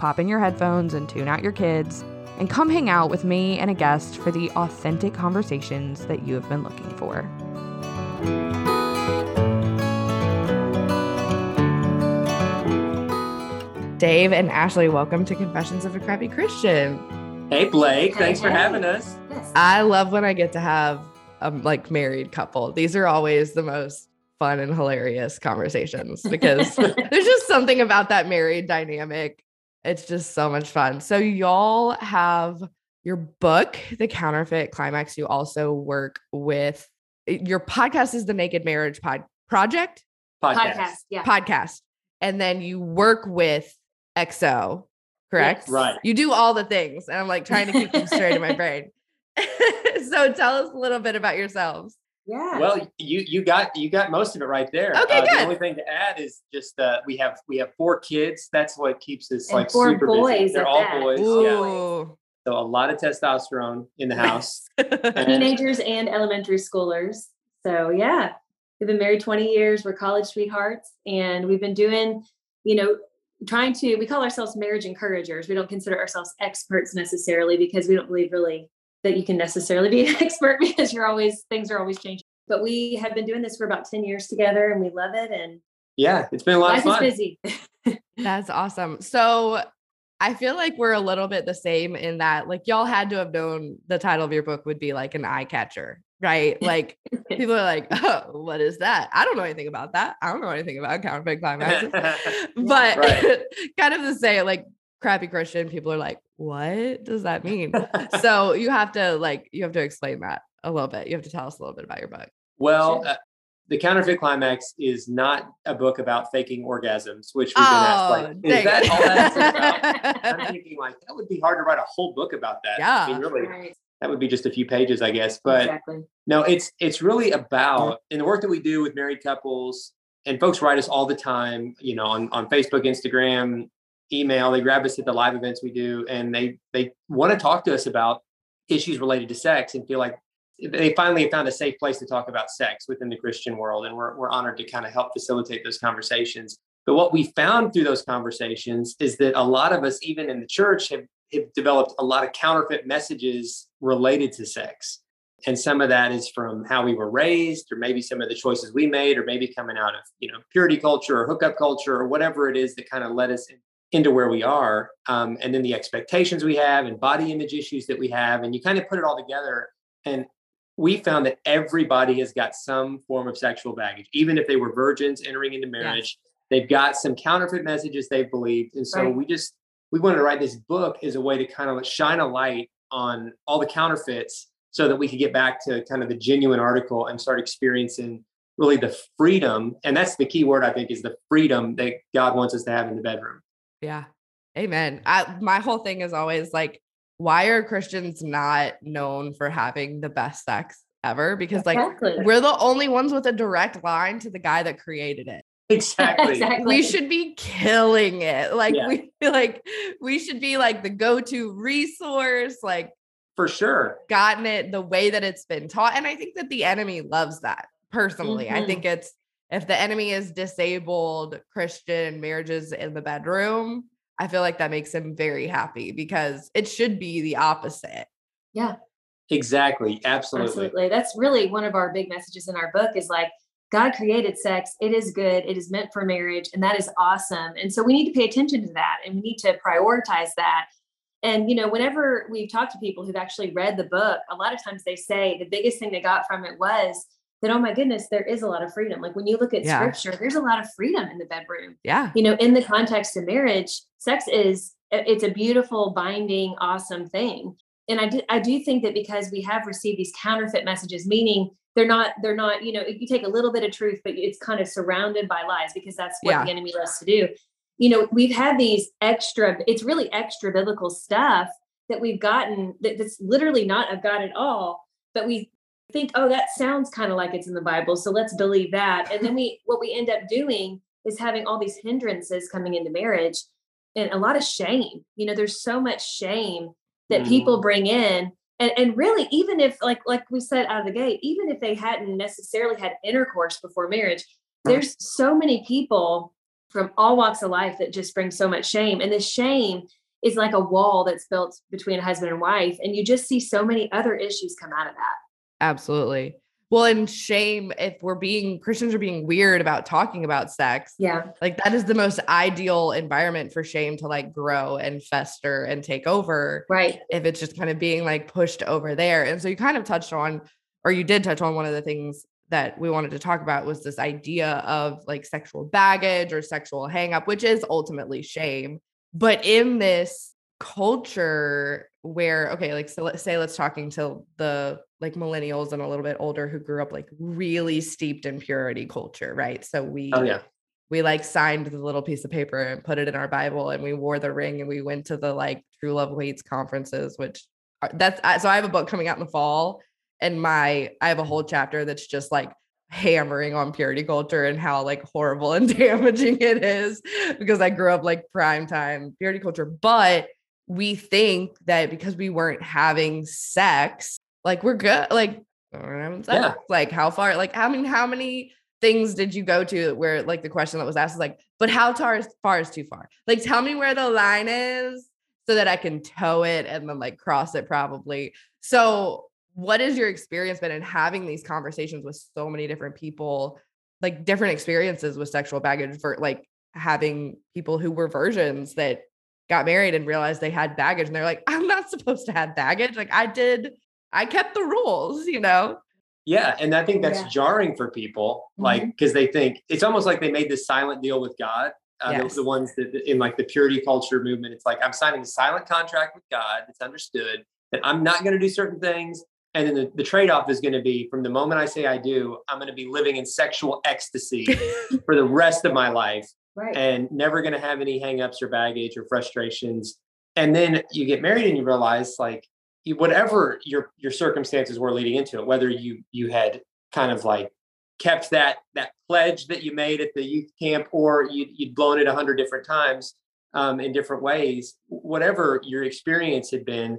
pop in your headphones, and tune out your kids, and come hang out with me and a guest for the authentic conversations that you have been looking for. Dave and Ashley, welcome to Confessions of a Crappy Christian. Hey, Blake. Thanks hey, for having us. I love when I get to have a like married couple. These are always the most fun and hilarious conversations because there's just something about that married dynamic. It's just so much fun. So y'all have your book, The Counterfeit Climax. You also work with eh, your podcast is the Naked Marriage Pod Project? Podcast. podcast yeah. Podcast. And then you work with XO, correct? Yes. Right. You do all the things. And I'm like trying to keep them straight in my brain. so tell us a little bit about yourselves. Yeah. Well, you you got you got most of it right there. Okay, uh, good. The only thing to add is just uh, we have we have four kids. That's what keeps us and like four super boys busy. They're all that. boys. Ooh. Yeah. So a lot of testosterone in the house. Teenagers and elementary schoolers. So yeah, we've been married 20 years. We're college sweethearts, and we've been doing, you know, trying to. We call ourselves marriage encouragers. We don't consider ourselves experts necessarily because we don't believe really that you can necessarily be an expert because you're always things are always changing. But we have been doing this for about 10 years together and we love it. And yeah, it's been a lot life of fun. is busy. That's awesome. So I feel like we're a little bit the same in that like y'all had to have known the title of your book would be like an eye catcher, right? Like people are like, oh, what is that? I don't know anything about that. I don't know anything about counterfeit climax. but right. kind of the same, like crappy Christian, people are like, what does that mean? so you have to like, you have to explain that a little bit. You have to tell us a little bit about your book. Well, uh, the counterfeit climax is not a book about faking orgasms, which we've been oh, asked, like, is that all that's about? I'm thinking like that would be hard to write a whole book about that. Yeah. I mean, really, right. that would be just a few pages, I guess. But exactly. no, it's it's really about in the work that we do with married couples, and folks write us all the time, you know, on, on Facebook, Instagram, email. They grab us at the live events we do, and they they want to talk to us about issues related to sex and feel like they finally found a safe place to talk about sex within the Christian world, and we're we're honored to kind of help facilitate those conversations. But what we found through those conversations is that a lot of us, even in the church, have, have developed a lot of counterfeit messages related to sex. And some of that is from how we were raised, or maybe some of the choices we made, or maybe coming out of you know purity culture or hookup culture or whatever it is that kind of led us in, into where we are um, and then the expectations we have and body image issues that we have and you kind of put it all together and we found that everybody has got some form of sexual baggage even if they were virgins entering into marriage they've got some counterfeit messages they've believed and so right. we just we wanted to write this book as a way to kind of shine a light on all the counterfeits so that we could get back to kind of the genuine article and start experiencing really the freedom and that's the key word i think is the freedom that god wants us to have in the bedroom yeah. Amen. I, my whole thing is always like, why are Christians not known for having the best sex ever? Because like exactly. we're the only ones with a direct line to the guy that created it. Exactly. exactly. We should be killing it. Like yeah. we like we should be like the go-to resource, like for sure. Gotten it the way that it's been taught. And I think that the enemy loves that personally. Mm-hmm. I think it's if the enemy is disabled Christian marriages in the bedroom, I feel like that makes him very happy because it should be the opposite. Yeah. Exactly. Absolutely. Absolutely. That's really one of our big messages in our book is like God created sex. It is good. It is meant for marriage and that is awesome. And so we need to pay attention to that and we need to prioritize that. And you know, whenever we've talked to people who've actually read the book, a lot of times they say the biggest thing they got from it was that oh my goodness there is a lot of freedom like when you look at yeah. scripture there's a lot of freedom in the bedroom yeah you know in the context of marriage sex is it's a beautiful binding awesome thing and i do, I do think that because we have received these counterfeit messages meaning they're not they're not you know you take a little bit of truth but it's kind of surrounded by lies because that's what yeah. the enemy loves to do you know, we've had these extra, it's really extra biblical stuff that we've gotten that, that's literally not of God at all. But we think, oh, that sounds kind of like it's in the Bible. So let's believe that. And then we, what we end up doing is having all these hindrances coming into marriage and a lot of shame. You know, there's so much shame that mm. people bring in. And, and really, even if like like we said out of the gate, even if they hadn't necessarily had intercourse before marriage, there's so many people from all walks of life that just bring so much shame. And the shame is like a wall that's built between a husband and wife. And you just see so many other issues come out of that. Absolutely. Well, and shame, if we're being Christians are being weird about talking about sex. Yeah. Like that is the most ideal environment for shame to like grow and fester and take over. Right. If it's just kind of being like pushed over there. And so you kind of touched on, or you did touch on one of the things that we wanted to talk about was this idea of like sexual baggage or sexual hangup, which is ultimately shame. But in this culture where, okay, like, so let's say let's talking to the like millennials and a little bit older who grew up like really steeped in purity culture, right? So oh, we, oh, yeah. We like signed the little piece of paper and put it in our Bible, and we wore the ring, and we went to the like True Love Waits conferences, which are, that's so. I have a book coming out in the fall, and my I have a whole chapter that's just like hammering on purity culture and how like horrible and damaging it is because I grew up like prime time purity culture. But we think that because we weren't having sex, like we're good, like mm, yeah. like how far, like how many, how many things did you go to where like the question that was asked is like, but how far, far is too far? Like tell me where the line is so that I can toe it and then like cross it probably. So what has your experience been in having these conversations with so many different people, like different experiences with sexual baggage for like having people who were virgins that got married and realized they had baggage and they're like, I'm not supposed to have baggage. Like I did, I kept the rules, you know? Yeah. And I think that's yeah. jarring for people, like, because mm-hmm. they think it's almost like they made this silent deal with God. Uh, yes. the, the ones that in like the purity culture movement, it's like I'm signing a silent contract with God. It's understood that I'm not going to do certain things and then the, the trade-off is going to be from the moment i say i do i'm going to be living in sexual ecstasy for the rest of my life right. and never going to have any hangups or baggage or frustrations and then you get married and you realize like whatever your your circumstances were leading into it whether you you had kind of like kept that that pledge that you made at the youth camp or you, you'd blown it a hundred different times um, in different ways whatever your experience had been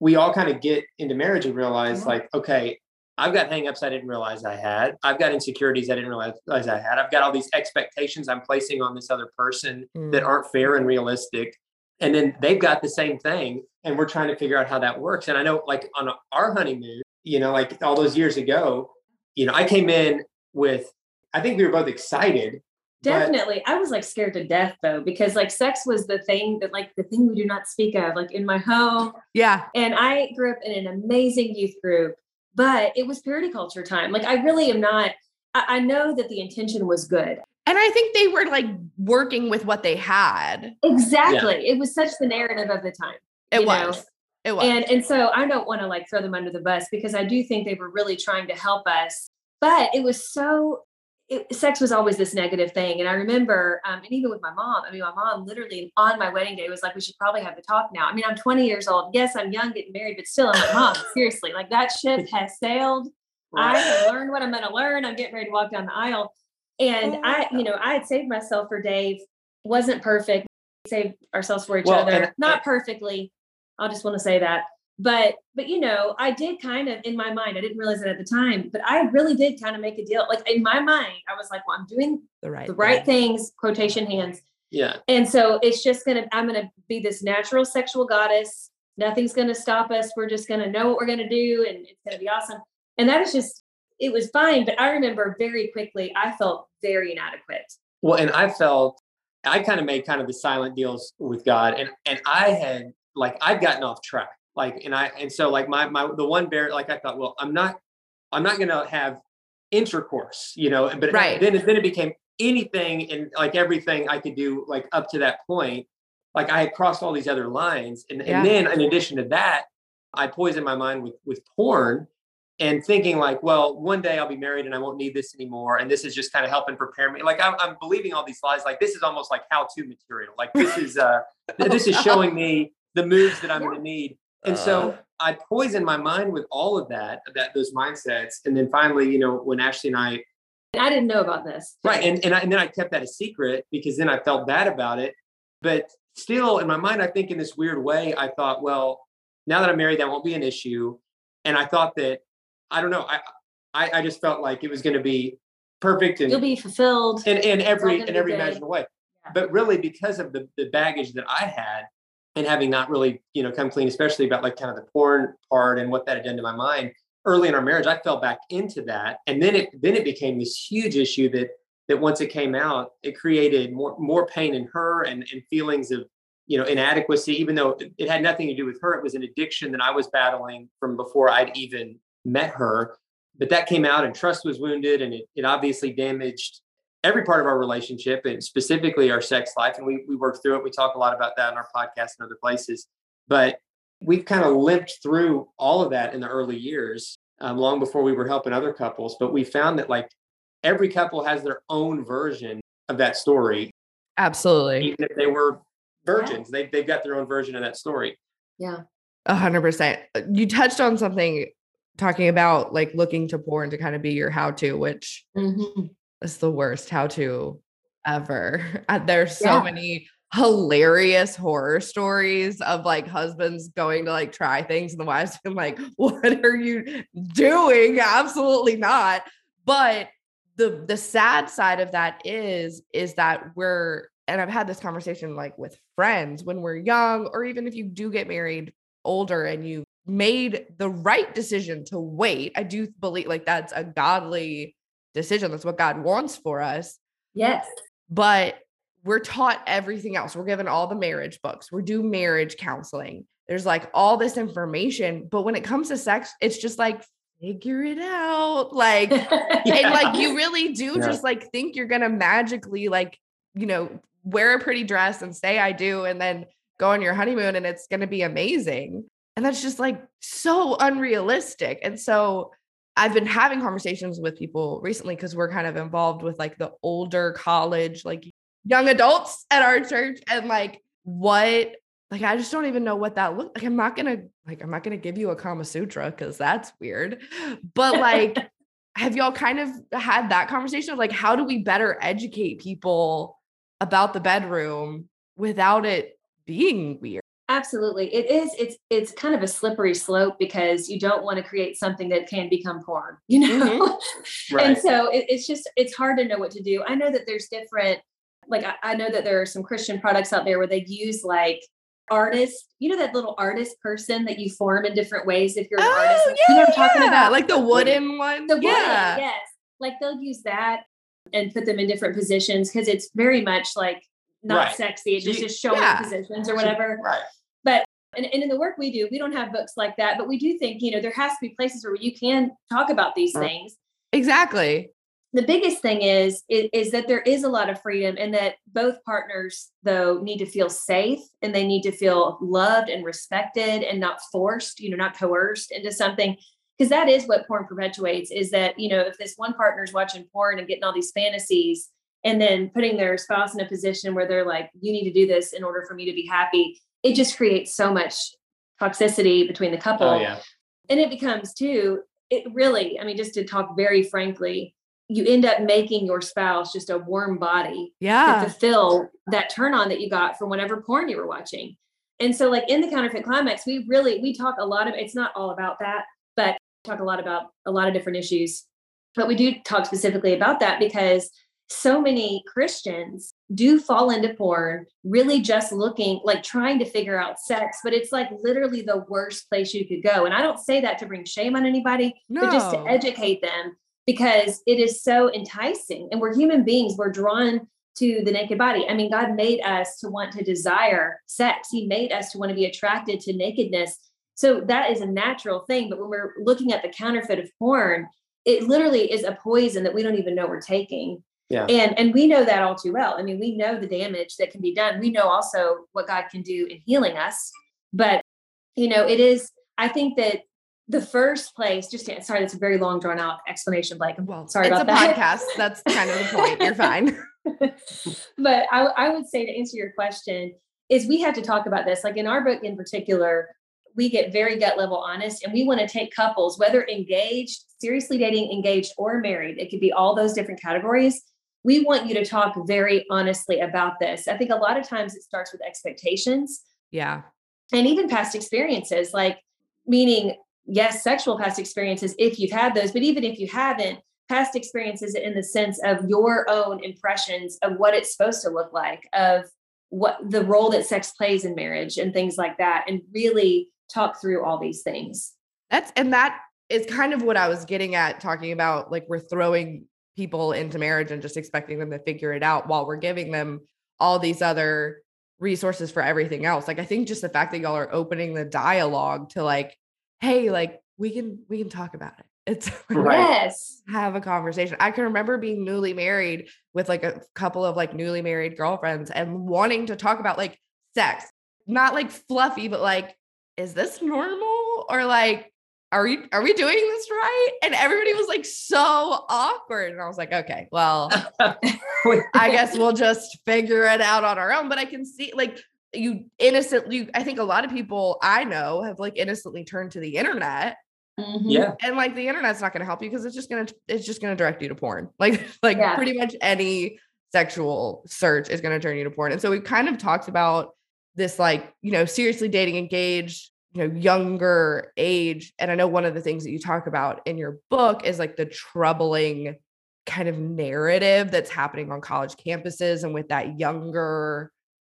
we all kind of get into marriage and realize mm-hmm. like, okay, I've got hangups I didn't realize I had. I've got insecurities I didn't realize I had. I've got all these expectations I'm placing on this other person mm. that aren't fair and realistic. And then they've got the same thing. And we're trying to figure out how that works. And I know, like, on our honeymoon, you know, like all those years ago, you know, I came in with, I think we were both excited Definitely. But, I was like scared to death though, because like sex was the thing that like the thing we do not speak of, like in my home. Yeah. And I grew up in an amazing youth group, but it was purity culture time. Like I really am not, I, I know that the intention was good. And I think they were like working with what they had. Exactly. Yeah. It was such the narrative of the time. It was. Know? It was. And and so I don't want to like throw them under the bus because I do think they were really trying to help us. But it was so it, sex was always this negative thing. And I remember, um, and even with my mom, I mean, my mom literally on my wedding day was like, we should probably have the talk now. I mean, I'm 20 years old. Yes, I'm young getting married, but still, I'm like, mom, seriously, like that ship has sailed. Right. I have learned what I'm going to learn. I'm getting ready to walk down the aisle. And I, you know, I had saved myself for Dave, wasn't perfect, saved ourselves for each well, other, and, not perfectly. I'll just want to say that but but you know i did kind of in my mind i didn't realize it at the time but i really did kind of make a deal. Like in my mind i was like well i'm doing the right the right things quotation hands. Yeah. And so it's just gonna i'm gonna be this natural sexual goddess. Nothing's gonna stop us. We're just gonna know what we're gonna do and it's gonna be awesome. And that is just it was fine but i remember very quickly i felt very inadequate. Well and i felt i kind of made kind of the silent deals with god and and i had like i'd gotten off track like and i and so like my my the one bear like i thought well i'm not i'm not gonna have intercourse you know but right. then then it became anything and like everything i could do like up to that point like i had crossed all these other lines and, yeah. and then in addition to that i poisoned my mind with with porn and thinking like, well, one day I'll be married and I won't need this anymore. And this is just kind of helping prepare me. Like I'm, I'm believing all these lies. Like this is almost like how-to material. Like this is uh, this is showing me the moves that I'm going to need. And so Uh. I poisoned my mind with all of that, that those mindsets. And then finally, you know, when Ashley and I I didn't know about this. Right. And and, I, and then I kept that a secret because then I felt bad about it. But still in my mind, I think in this weird way, I thought, well, now that I'm married, that won't be an issue. And I thought that, I don't know, I I, I just felt like it was going to be perfect and You'll be fulfilled. in, in every in every good. imaginable way. Yeah. But really because of the, the baggage that I had and having not really, you know, come clean, especially about like kind of the porn part and what that had done to my mind early in our marriage, I fell back into that. And then it then it became this huge issue that that once it came out, it created more more pain in her and, and feelings of you know inadequacy, even though it, had nothing to do with her. It was an addiction that I was battling from before I'd even met her. But that came out and trust was wounded and it, it obviously damaged every part of our relationship and specifically our sex life. And we we worked through it. We talk a lot about that in our podcast and other places. But we've kind of limped through all of that in the early years, um, long before we were helping other couples. But we found that like every couple has their own version of that story, Absolutely. even if they were virgins. They they've got their own version of that story. Yeah. A hundred percent. Uh, You touched on something talking about like looking to porn to kind of be your how-to, which Mhm. Is the worst how-to ever. Uh, There's so Yeah. many hilarious horror stories of like husbands going to like try things and the wives being like, what are you doing? Absolutely not. But the the sad side of that is is that we're and I've had this conversation like with friends when we're young, or even if you do get married older and you made the right decision to wait. I do believe like that's a godly decision. That's what God wants for us. Yes. But we're taught everything else. We're given all the marriage books. We do marriage counseling. There's like all this information. But when it comes to sex, it's just like figure it out. Like, and like you really do Yeah. just like think you're gonna magically like you know wear a pretty dress and say i do and then go on your honeymoon and it's gonna be amazing and that's just like so unrealistic and so i've been having conversations with people recently because we're kind of involved with like the older college like young adults at our church and like what like i just don't even know what that look like i'm not gonna like i'm not gonna give you a kama sutra because that's weird. But like have y'all kind of had that conversation of like how do we better educate people about the bedroom without it being weird Absolutely. It is. It's it's kind of a slippery slope because you don't want to create something that can become porn, you know? Mm-hmm. And Right. so it, it's just it's hard to know what to do. I know that there's different like I, I know that there are some Christian products out there where they use like artists, you know that little artist person that you form in different ways if you're an oh, artist. oh You know yeah, I'm talking yeah. about? like the wooden one The yeah wooden, yes. Like they'll use that and put them in different positions because it's very much like not Right. sexy. It's just, you- just showing yeah. positions or whatever. Right. But And, and in the work we do, we don't have books like that, but we do think, you know, there has to be places where you can talk about these Right. things. exactly The biggest thing is, is is that there is a lot of freedom and that both partners though need to feel safe and they need to feel loved and respected and not forced, you know, not coerced into something because that is what porn perpetuates is that, you know, if this one partner's watching porn and getting all these fantasies and then putting their spouse in a position where they're like, you need to do this in order for me to be happy, it just creates so much toxicity between the couple. Oh yeah. And it becomes too, it really, I mean, just to talk very frankly, you end up making your spouse just a warm body yeah. to yeah fulfill that turn on that you got from whatever porn you were watching. And so, like in the counterfeit climax, we really we talk a lot of it's not all about that, but talk a lot about a lot of different issues. But we do talk specifically about that because so many Christians do fall into porn really just looking like trying to figure out sex, but it's like literally the worst place you could go. And I don't say that to bring shame on anybody, no. but just to educate them because it is so enticing. And we're human beings, we're drawn to the naked body. I mean, God made us to want to desire sex, He made us to want to be attracted to nakedness. So that is a natural thing. But when we're looking at the counterfeit of porn, it literally is a poison that we don't even know we're taking. Yeah. And and we know that all too well. I mean, we know the damage that can be done. We know also what God can do in healing us. But you know, it is, I think that the first place, just to, sorry, that's a very long drawn out explanation, Blake. I'm Well, sorry it's about a that. podcast. That's kind of the point. You're fine. but I, I would say to answer your question is we have to talk about this. Like in our book in particular, we get very gut level honest and we want to take couples, whether engaged, seriously dating, engaged, or married, it could be all those different categories. We want you to talk very honestly about this. I think a lot of times it starts with expectations Yeah. and even past experiences, like meaning, yes, sexual past experiences, if you've had those, but even if you haven't, past experiences in the sense of your own impressions of what it's supposed to look like, of what the role that sex plays in marriage and things like that, and really talk through all these things. That's and that is kind of what I was getting at talking about like we're throwing people into marriage and just expecting them to figure it out while we're giving them all these other resources for everything else. Like I think just the fact that y'all are opening the dialogue to like hey like we can we can talk about it. It's Right. Yes. have a conversation. I can remember being newly married with like a couple of like newly married girlfriends and wanting to talk about like sex, not like fluffy, but like, is this normal or like, are we are we doing this right? And everybody was like so awkward, and I was like, okay, well, I guess we'll just figure it out on our own. But I can see like you innocently. I think a lot of people I know have like innocently turned to the internet Mhm. yeah. and like the internet's not going to help you because it's just going to it's just going to direct you to porn like like Yeah. pretty much any sexual search is going to turn you to porn and so we kind of talked about this like you know seriously dating engaged you know younger age and i know one of the things that you talk about in your book is like the troubling kind of narrative that's happening on college campuses and with that younger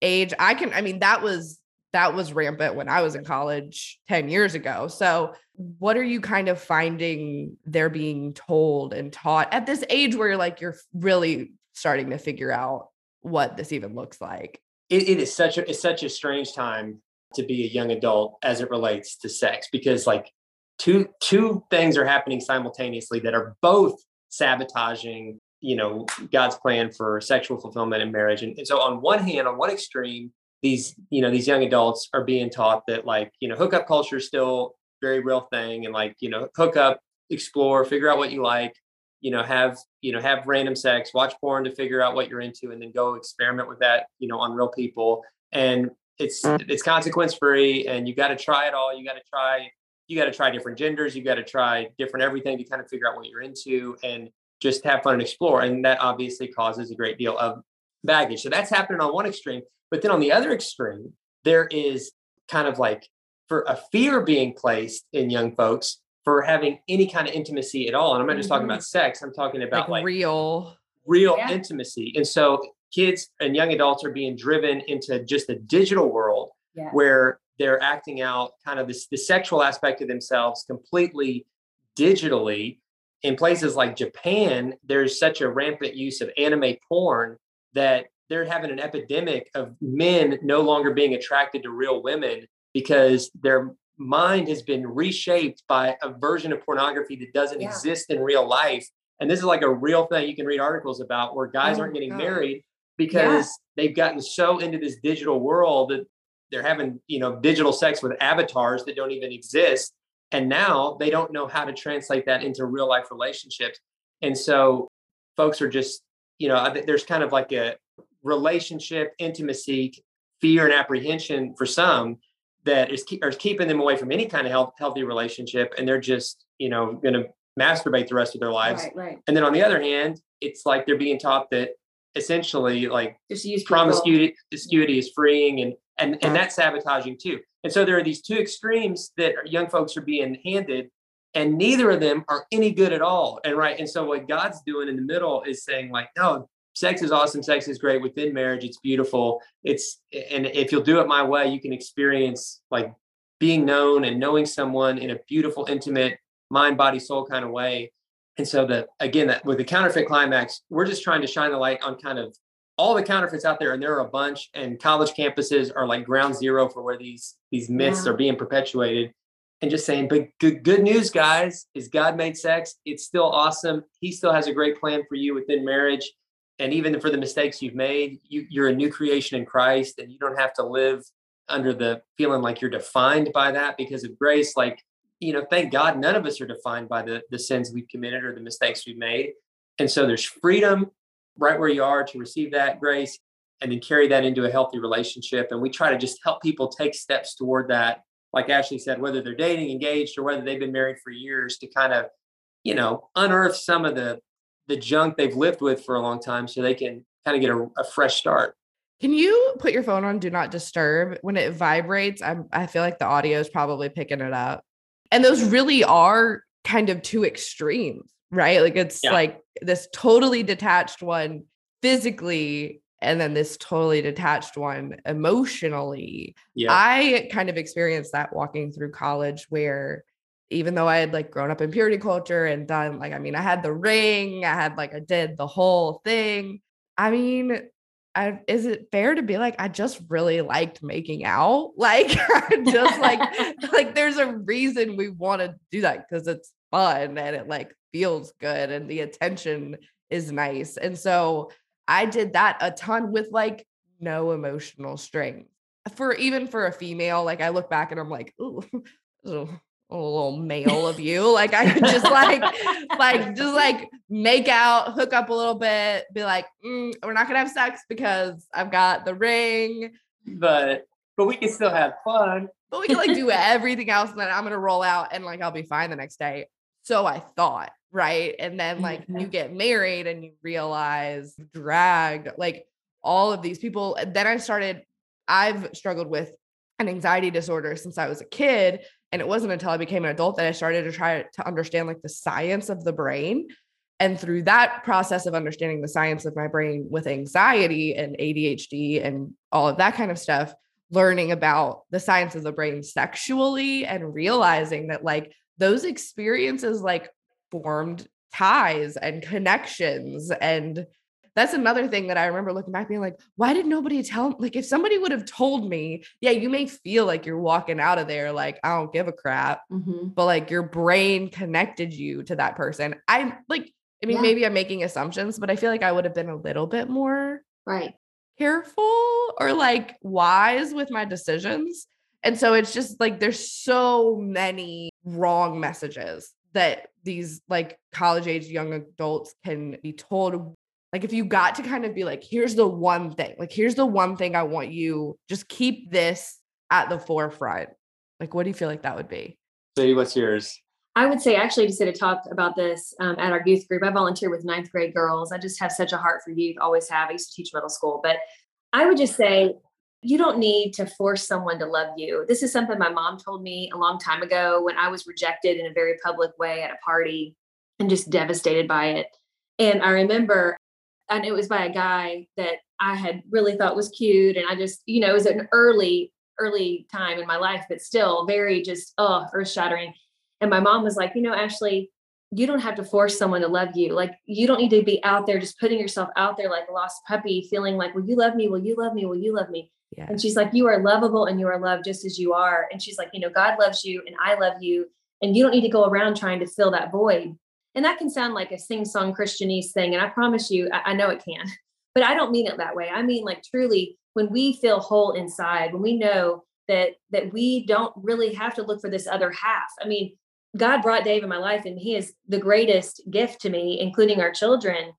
age. I can i mean that was that was rampant when i was in college 10 years ago. So what are you kind of finding they're being told and taught at this age where you're like you're really starting to figure out what this even looks like? It, it is such a it's such a strange time to be a young adult as it relates to sex because like two two things are happening simultaneously that are both sabotaging you know god's plan for sexual fulfillment in marriage. And, and so on one hand on one extreme these you know these young adults are being taught that like you know hookup culture is still very real thing and like you know hook up explore figure out what you like you know have you know have random sex watch porn to figure out what you're into and then go experiment with that you know on real people. And it's it's consequence free and you got to try it all you got to try you got to try different genders you got to try different everything to kind of figure out what you're into and just have fun and explore and that obviously causes a great deal of baggage so that's happening on one extreme but then on the other extreme there is kind of like for a fear being placed in young folks for having any kind of intimacy at all and i'm not just talking Mhm. about sex i'm talking about like, like real real Yeah. intimacy. And so kids and young adults are being driven into just a digital world Yeah. where they're acting out kind of this the sexual aspect of themselves completely digitally. In places like Japan, there's such a rampant use of anime porn that they're having an epidemic of men no longer being attracted to real women because their mind has been reshaped by a version of pornography that doesn't Yeah. exist in real life. And this is like a real thing you can read articles about where guys Oh aren't getting God. married because they've gotten so into this digital world that they're having, you know, digital sex with avatars that don't even exist. And now they don't know how to translate that into real life relationships. And so folks are just, you know, there's kind of like a relationship intimacy, fear and apprehension for some that is, keep, are keeping them away from any kind of health, healthy relationship. And they're just, you know, going to masturbate the rest of their lives. Right, right. And then on the other hand, it's like they're being taught that essentially like promiscuity promiscuity is freeing and and and that's sabotaging too. And so there are these two extremes that young folks are being handed, and neither of them are any good at all. And right, and so what God's doing in the middle is saying like, no, sex is awesome, sex is great within marriage, it's beautiful. It's and if you'll do it my way, you can experience like being known and knowing someone in a beautiful, intimate, mind, body, soul kind of way. And so that again, that with the counterfeit climax, we're just trying to shine the light on kind of all the counterfeits out there, and there are a bunch. And college campuses are like ground zero for where these these myths Yeah. are being perpetuated. And just saying, but good good news, guys, is God made sex. It's still awesome. He still has a great plan for you within marriage. And even for the mistakes you've made, you, you're a new creation in Christ, and you don't have to live under the feeling like you're defined by that because of grace. Like you know, thank God none of us are defined by the, the sins we've committed or the mistakes we've made. And so there's freedom right where you are to receive that grace and then carry that into a healthy relationship. And we try to just help people take steps toward that. Like Ashley said, whether they're dating, engaged, or whether they've been married for years to kind of, you know, unearth some of the the junk they've lived with for a long time so they can kind of get a, a fresh start. Can you put your phone on do not disturb when it vibrates? I'm, I feel like the audio is probably picking it up. And those really are kind of two extremes, right? Like it's yeah. like this totally detached one physically and then this totally detached one emotionally. Yeah. I kind of experienced that walking through college where even though I had like grown up in purity culture and done like I mean I had the ring, I had like I did the whole thing. I mean, I, is it fair to be like I just really liked making out? Like just like like there's a reason we want to do that because it's fun and it like feels good and the attention is nice. And so I did that a ton with like no emotional strength. For even for a female, like I look back and I'm like, ooh, a little male of you. Like I could just like, like just like make out, hook up a little bit, be like, mm, we're not gonna have sex because I've got the ring. But but we can still have fun. But we can like do everything else, and then I'm gonna roll out and like I'll be fine the next day. So I thought, right? And then like mm-hmm. you get married and you realize dragged like all of these people. And then I started, I've struggled with an anxiety disorder since I was a kid. And it wasn't until I became an adult that I started to try to understand like the science of the brain. And through that process of understanding the science of my brain with anxiety and ADHD and all of that kind of stuff, learning about the science of the brain sexually and realizing that like those experiences like formed ties and connections and that's another thing that I remember looking back being like, why did nobody tell like if somebody would have told me, yeah, you may feel like you're walking out of there like I don't give a crap, mm-hmm. but like your brain connected you to that person. I'm like, I mean, yeah. maybe I'm making assumptions, but I feel like I would have been a little bit more right careful or like wise with my decisions. And so it's just like there's so many wrong messages that these like college age young adults can be told like if you got to kind of be like, here's the one thing, like here's the one thing I want you, just keep this at the forefront. Like, what do you feel like that would be? See, what's yours? I would say actually just to talk about this um, at our youth group. I volunteer with ninth grade girls. I just have such a heart for youth, always have. I used to teach middle school, but I would just say you don't need to force someone to love you. This is something my mom told me a long time ago when I was rejected in a very public way at a party and just devastated by it. And I remember and it was by a guy that I had really thought was cute. And I just, you know, it was an early, early time in my life, but still very just, oh, earth shattering. And my mom was like, you know, Ashley, you don't have to force someone to love you. Like, you don't need to be out there just putting yourself out there like a lost puppy, feeling like, will you love me? Will you love me? Will you love me? Yeah. And she's like, you are lovable and you are loved just as you are. And she's like, you know, God loves you and I love you. And you don't need to go around trying to fill that void and that can sound like a sing-song Christianese thing. And I promise you, I, I know it can, but I don't mean it that way. I mean like truly when we feel whole inside, when we know that that we don't really have to look for this other half. I mean, God brought Dave in my life and he is the greatest gift to me, including our children.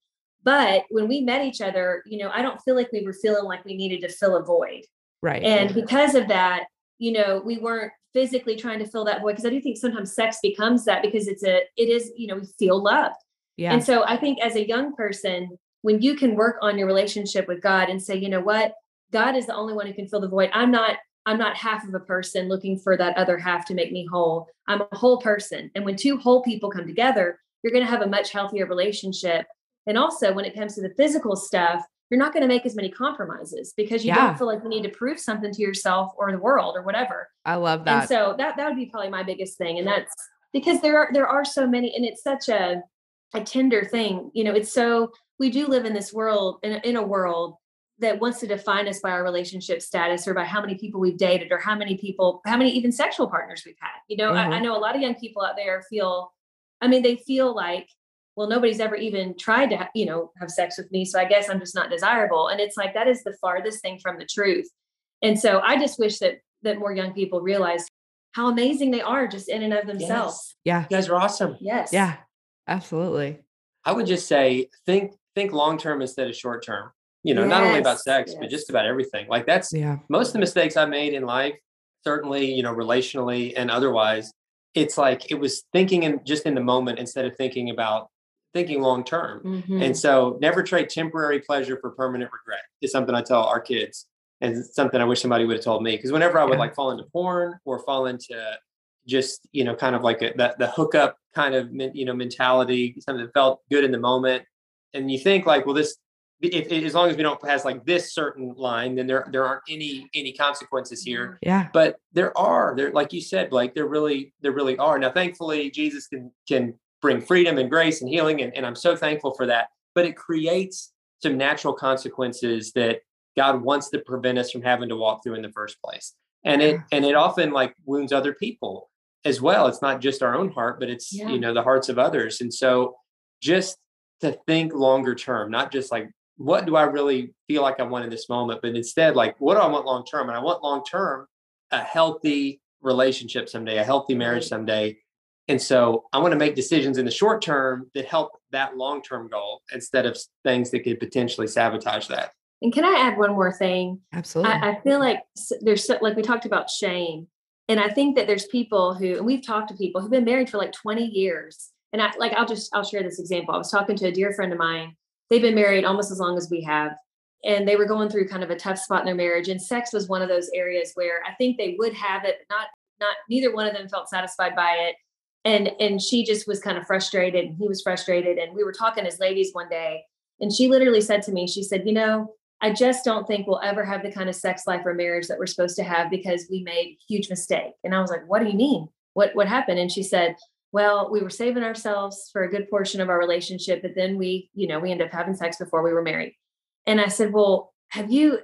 But when we met each other, you know, I don't feel like we were feeling like we needed to fill a void. Right. And because of that, you know, we weren't physically trying to fill that void because I do think sometimes sex becomes that because it's a it is you know we feel loved. Yeah. And so I think as a young person, when you can work on your relationship with God and say, you know what, God is the only one who can fill the void. I'm not I'm not half of a person looking for that other half to make me whole. I'm a whole person. And when two whole people come together, you're going to have a much healthier relationship. And also when it comes to the physical stuff, you're not going to make as many compromises because you yeah. don't feel like you need to prove something to yourself or the world or whatever. I love that. And so that that would be probably my biggest thing. And that's because there are there are so many and it's such a a tender thing. You know, it's so we do live in this world in, in a world that wants to define us by our relationship status or by how many people we've dated or how many people how many even sexual partners we've had you know mm-hmm. I, I, mm-hmm. know a lot of young people out there feel i mean they feel like well nobody's ever even tried to you know have sex with me so i guess i'm just not desirable and it's like that is the farthest thing from the truth and so i just wish that that more young people realize how amazing they are just in and of themselves. Yeah. You guys are awesome. Yes. Yeah. Absolutely. I would just say think think long term instead of short term. You know, not only about Yes, sex, but just about everything. Like that's Yeah. most of the mistakes I made in life, certainly, you know, relationally and otherwise, it's like it was thinking in just in the moment instead of thinking about thinking long term. Mhm. And so never trade temporary pleasure for permanent regret is something I tell our kids. And something I wish somebody would have told me. Because whenever I would Yeah. like fall into porn or fall into just, you know, kind of like a, that the hookup kind of you know mentality, something that felt good in the moment. And you think like, well, this if, if as long as we don't pass like this certain line, then there there aren't any any consequences here Yeah. but there are there like you said blake there really there really are now thankfully jesus can can bring freedom and grace and healing and, and i'm so thankful for that. But it creates some natural consequences that god wants to prevent us from having to walk through in the first place. And it and it often like wounds other people as well. It's not just our own heart but it's Yeah. you know the hearts of others. And so just to think longer term not just like what do i really feel like i want in this moment but instead like what do i want long term? And i want long term a healthy relationship someday, a healthy marriage someday. And so I want to make decisions in the short term that help that long term goal instead of things that could potentially sabotage that. And can I add one more thing? Absolutely. I, I feel like there's like we talked about shame, and I think that there's people who, and we've talked to people who've been married for like 20 years. And I like I'll just I'll share this example. I was talking to a dear friend of mine. They've been married almost as long as we have, and they were going through kind of a tough spot in their marriage. And sex was one of those areas where I think they would have it, but not not neither one of them felt satisfied by it. And and she just was kind of frustrated, and he was frustrated. And we were talking as ladies one day, and she literally said to me, she said, you know. I just don't think we'll ever have the kind of sex life or marriage that we're supposed to have because we made huge mistake. And I was like, what do you mean? What what happened? And she said, well, we were saving ourselves for a good portion of our relationship, but then we, you know, we ended up having sex before we were married. And I said, well, have you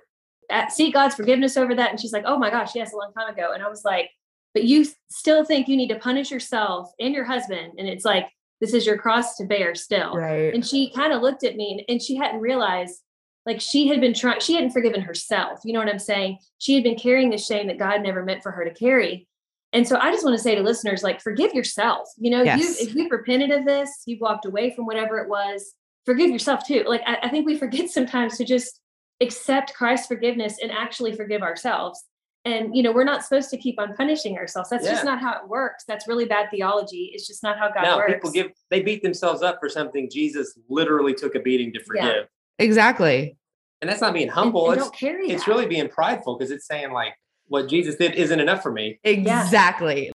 uh, seek God's forgiveness over that? And she's like, oh my gosh, yes, a long time ago. And I was like, but you still think you need to punish yourself and your husband. And it's like, this is your cross to bear still. right. And she kind of looked at me and, she hadn't realized like she had been trying, she hadn't forgiven herself. You know what I'm saying? She had been carrying the shame that God never meant for her to carry. And so I just want to say to listeners, like, forgive yourself. You know, Yes. you if you've repented of this, you've walked away from whatever it was, forgive yourself too. Like I, I think we forget sometimes to just accept Christ's forgiveness and actually forgive ourselves. And you know, we're not supposed to keep on punishing ourselves. That's just not how it works. That's really bad theology. It's just not how God now works. people give they beat themselves up for something Jesus literally took a beating to forgive. exactly. And that's not being humble. and it's don't carry it's really being prideful because it's saying like what Jesus did isn't enough for me. Exactly.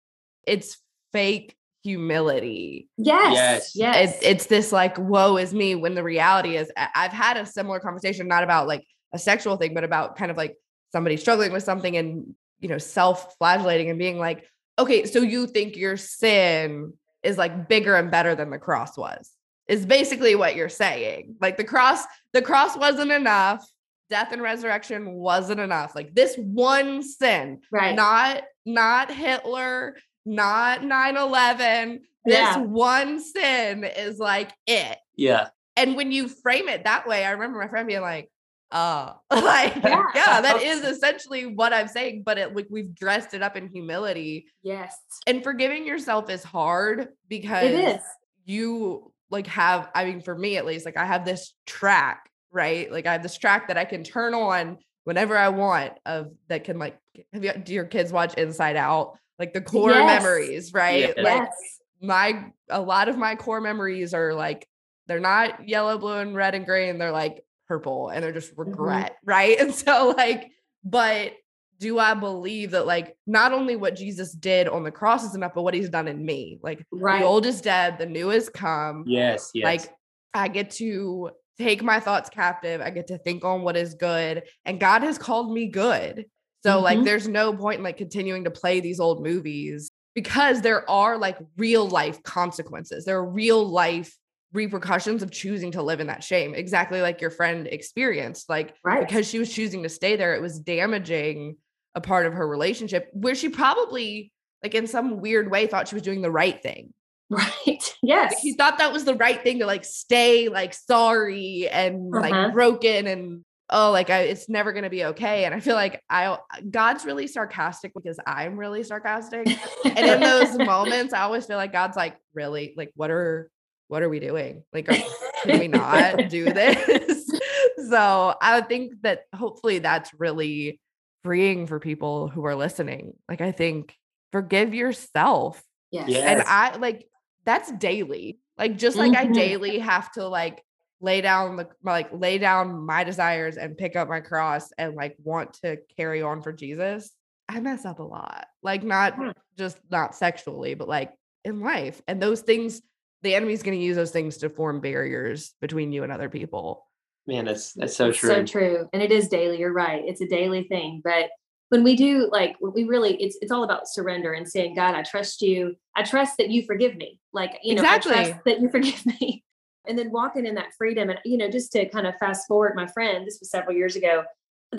It's fake humility. yes, Yes. yes, It's it's this like woe is me when the reality is I've had a similar conversation not about like a sexual thing but about kind of like somebody struggling with something and you know self-flagellating and being like okay so you think your sin is like bigger and better than the cross was is basically what you're saying like the cross the cross wasn't enough death and resurrection wasn't enough like this one sin right. not not Hitler, not 9/11. This Yeah. one sin is like it. Yeah. And when you frame it that way, I remember my friend being like, "Oh, like Yeah. yeah, that is essentially what I'm saying, but it like we've dressed it up in humility. yes, And forgiving yourself is hard because it is. you like have i mean for me at least like i have this track right like i have this track that i can turn on whenever i want of that can like have you do your kids watch inside out like the core Yes. memories right Yes. like yes, my a lot of my core memories are like they're not yellow blue and red and gray and they're like purple and they're just Mm-hmm. regret right and so like but do i believe that like not only what jesus did on the cross is enough but what he's done in me like right. the old is dead, the new is come. Yes. Yes. Like I get to take my thoughts captive. I get to think on what is good. And God has called me good. So like Mhm. there's no point in like continuing to play these old movies because there are like real life consequences. There are real life repercussions of choosing to live in that shame. Exactly like your friend experienced. Like right. because she was choosing to stay there, it was damaging a part of her relationship where she probably like in some weird way thought she was doing the right thing. right. Yes. Like he thought that was the right thing to like stay like sorry and Uh-huh. like broken and oh, like I, it's never going to be okay. And I feel like I, God's really sarcastic because I'm really sarcastic. and in those moments, I always feel like God's like, really, like, what are, what are we doing? Like, are, can we not do this? so I think that hopefully that's really freeing for people who are listening. Like, I think forgive yourself. Yes. Yes. And I like that's daily. Like, just like I Mhm. daily have to like lay down the like lay down my desires and pick up my cross and like want to carry on for Jesus. I mess up a lot. Like, not just not sexually, but like in life. And those things, the enemy's going to use those things to form barriers between you and other people. Man, that's that's so true. So true. And it is daily. You're right. It's a daily thing. But when we do like when we really it's it's all about surrender and saying, God, I trust you. I trust that you forgive me. Like, you know, I Exactly. trust that you forgive me. And then walking in that freedom. And, you know, just to kind of fast forward, my friend, this was several years ago.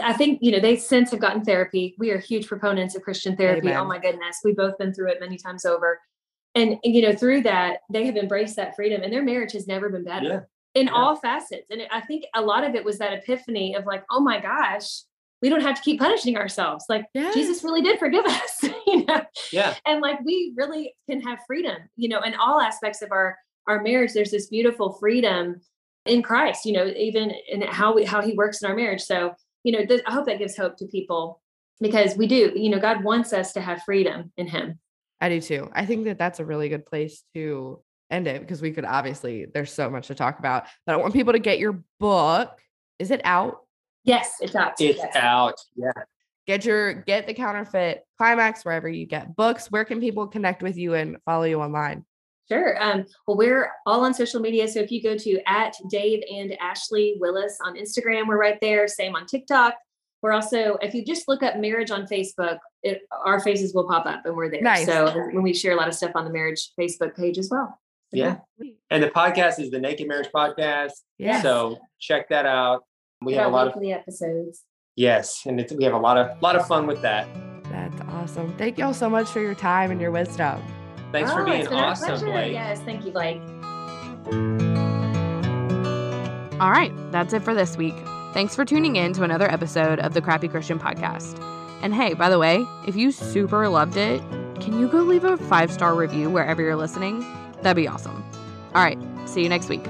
I think, you know, they since have gotten therapy. We are huge proponents of Christian therapy. Oh my goodness. We've both been through it many times over. And, and, you know, through that, they have embraced that freedom and their marriage has never been better Yeah. in Yeah. all facets. And I think a lot of it was that epiphany of like, oh my gosh, we don't have to keep punishing ourselves. Like Yeah. Jesus really did forgive us, you know, Yeah. and like we really can have freedom, you know, in all aspects of our our marriage. There's this beautiful freedom in Christ, you know, even in how we how He works in our marriage. So, you know, th- I hope that gives hope to people because we do, you know, God wants us to have freedom in Him. I do too. I think that that's a really good place to end it because we could obviously, there's so much to talk about, but I want people to get your book. Is it out? Yes, it's out. It's Yes. out. Yeah. Get your, get the counterfeit climax wherever you get books. Where can people connect with you and follow you online? Sure. Um, well, we're all on social media. So if you go to at Dave and Ashley Willis on Instagram, we're right there. Same on TikTok. We're also, if you just look up marriage on Facebook, it, our faces will pop up and we're there. Nice. So when we share a lot of stuff on the marriage Facebook page as well. So, Yeah. And the podcast is the Naked Marriage Podcast. Yeah. So check that out. We Put have a out lot of weekly episodes. yes, and it's, we have a lot of lot of fun with that. That's awesome. Thank y'all so much for your time and your wisdom. Thanks for Oh, being it's been our awesome. Blake. Yes. Thank you, Blake. All right, that's it for this week. Thanks for tuning in to another episode of the Crappy Christian Podcast. And hey, by the way, if you super loved it, can you go leave a five star review wherever you're listening? That'd be awesome. All right, see you next week.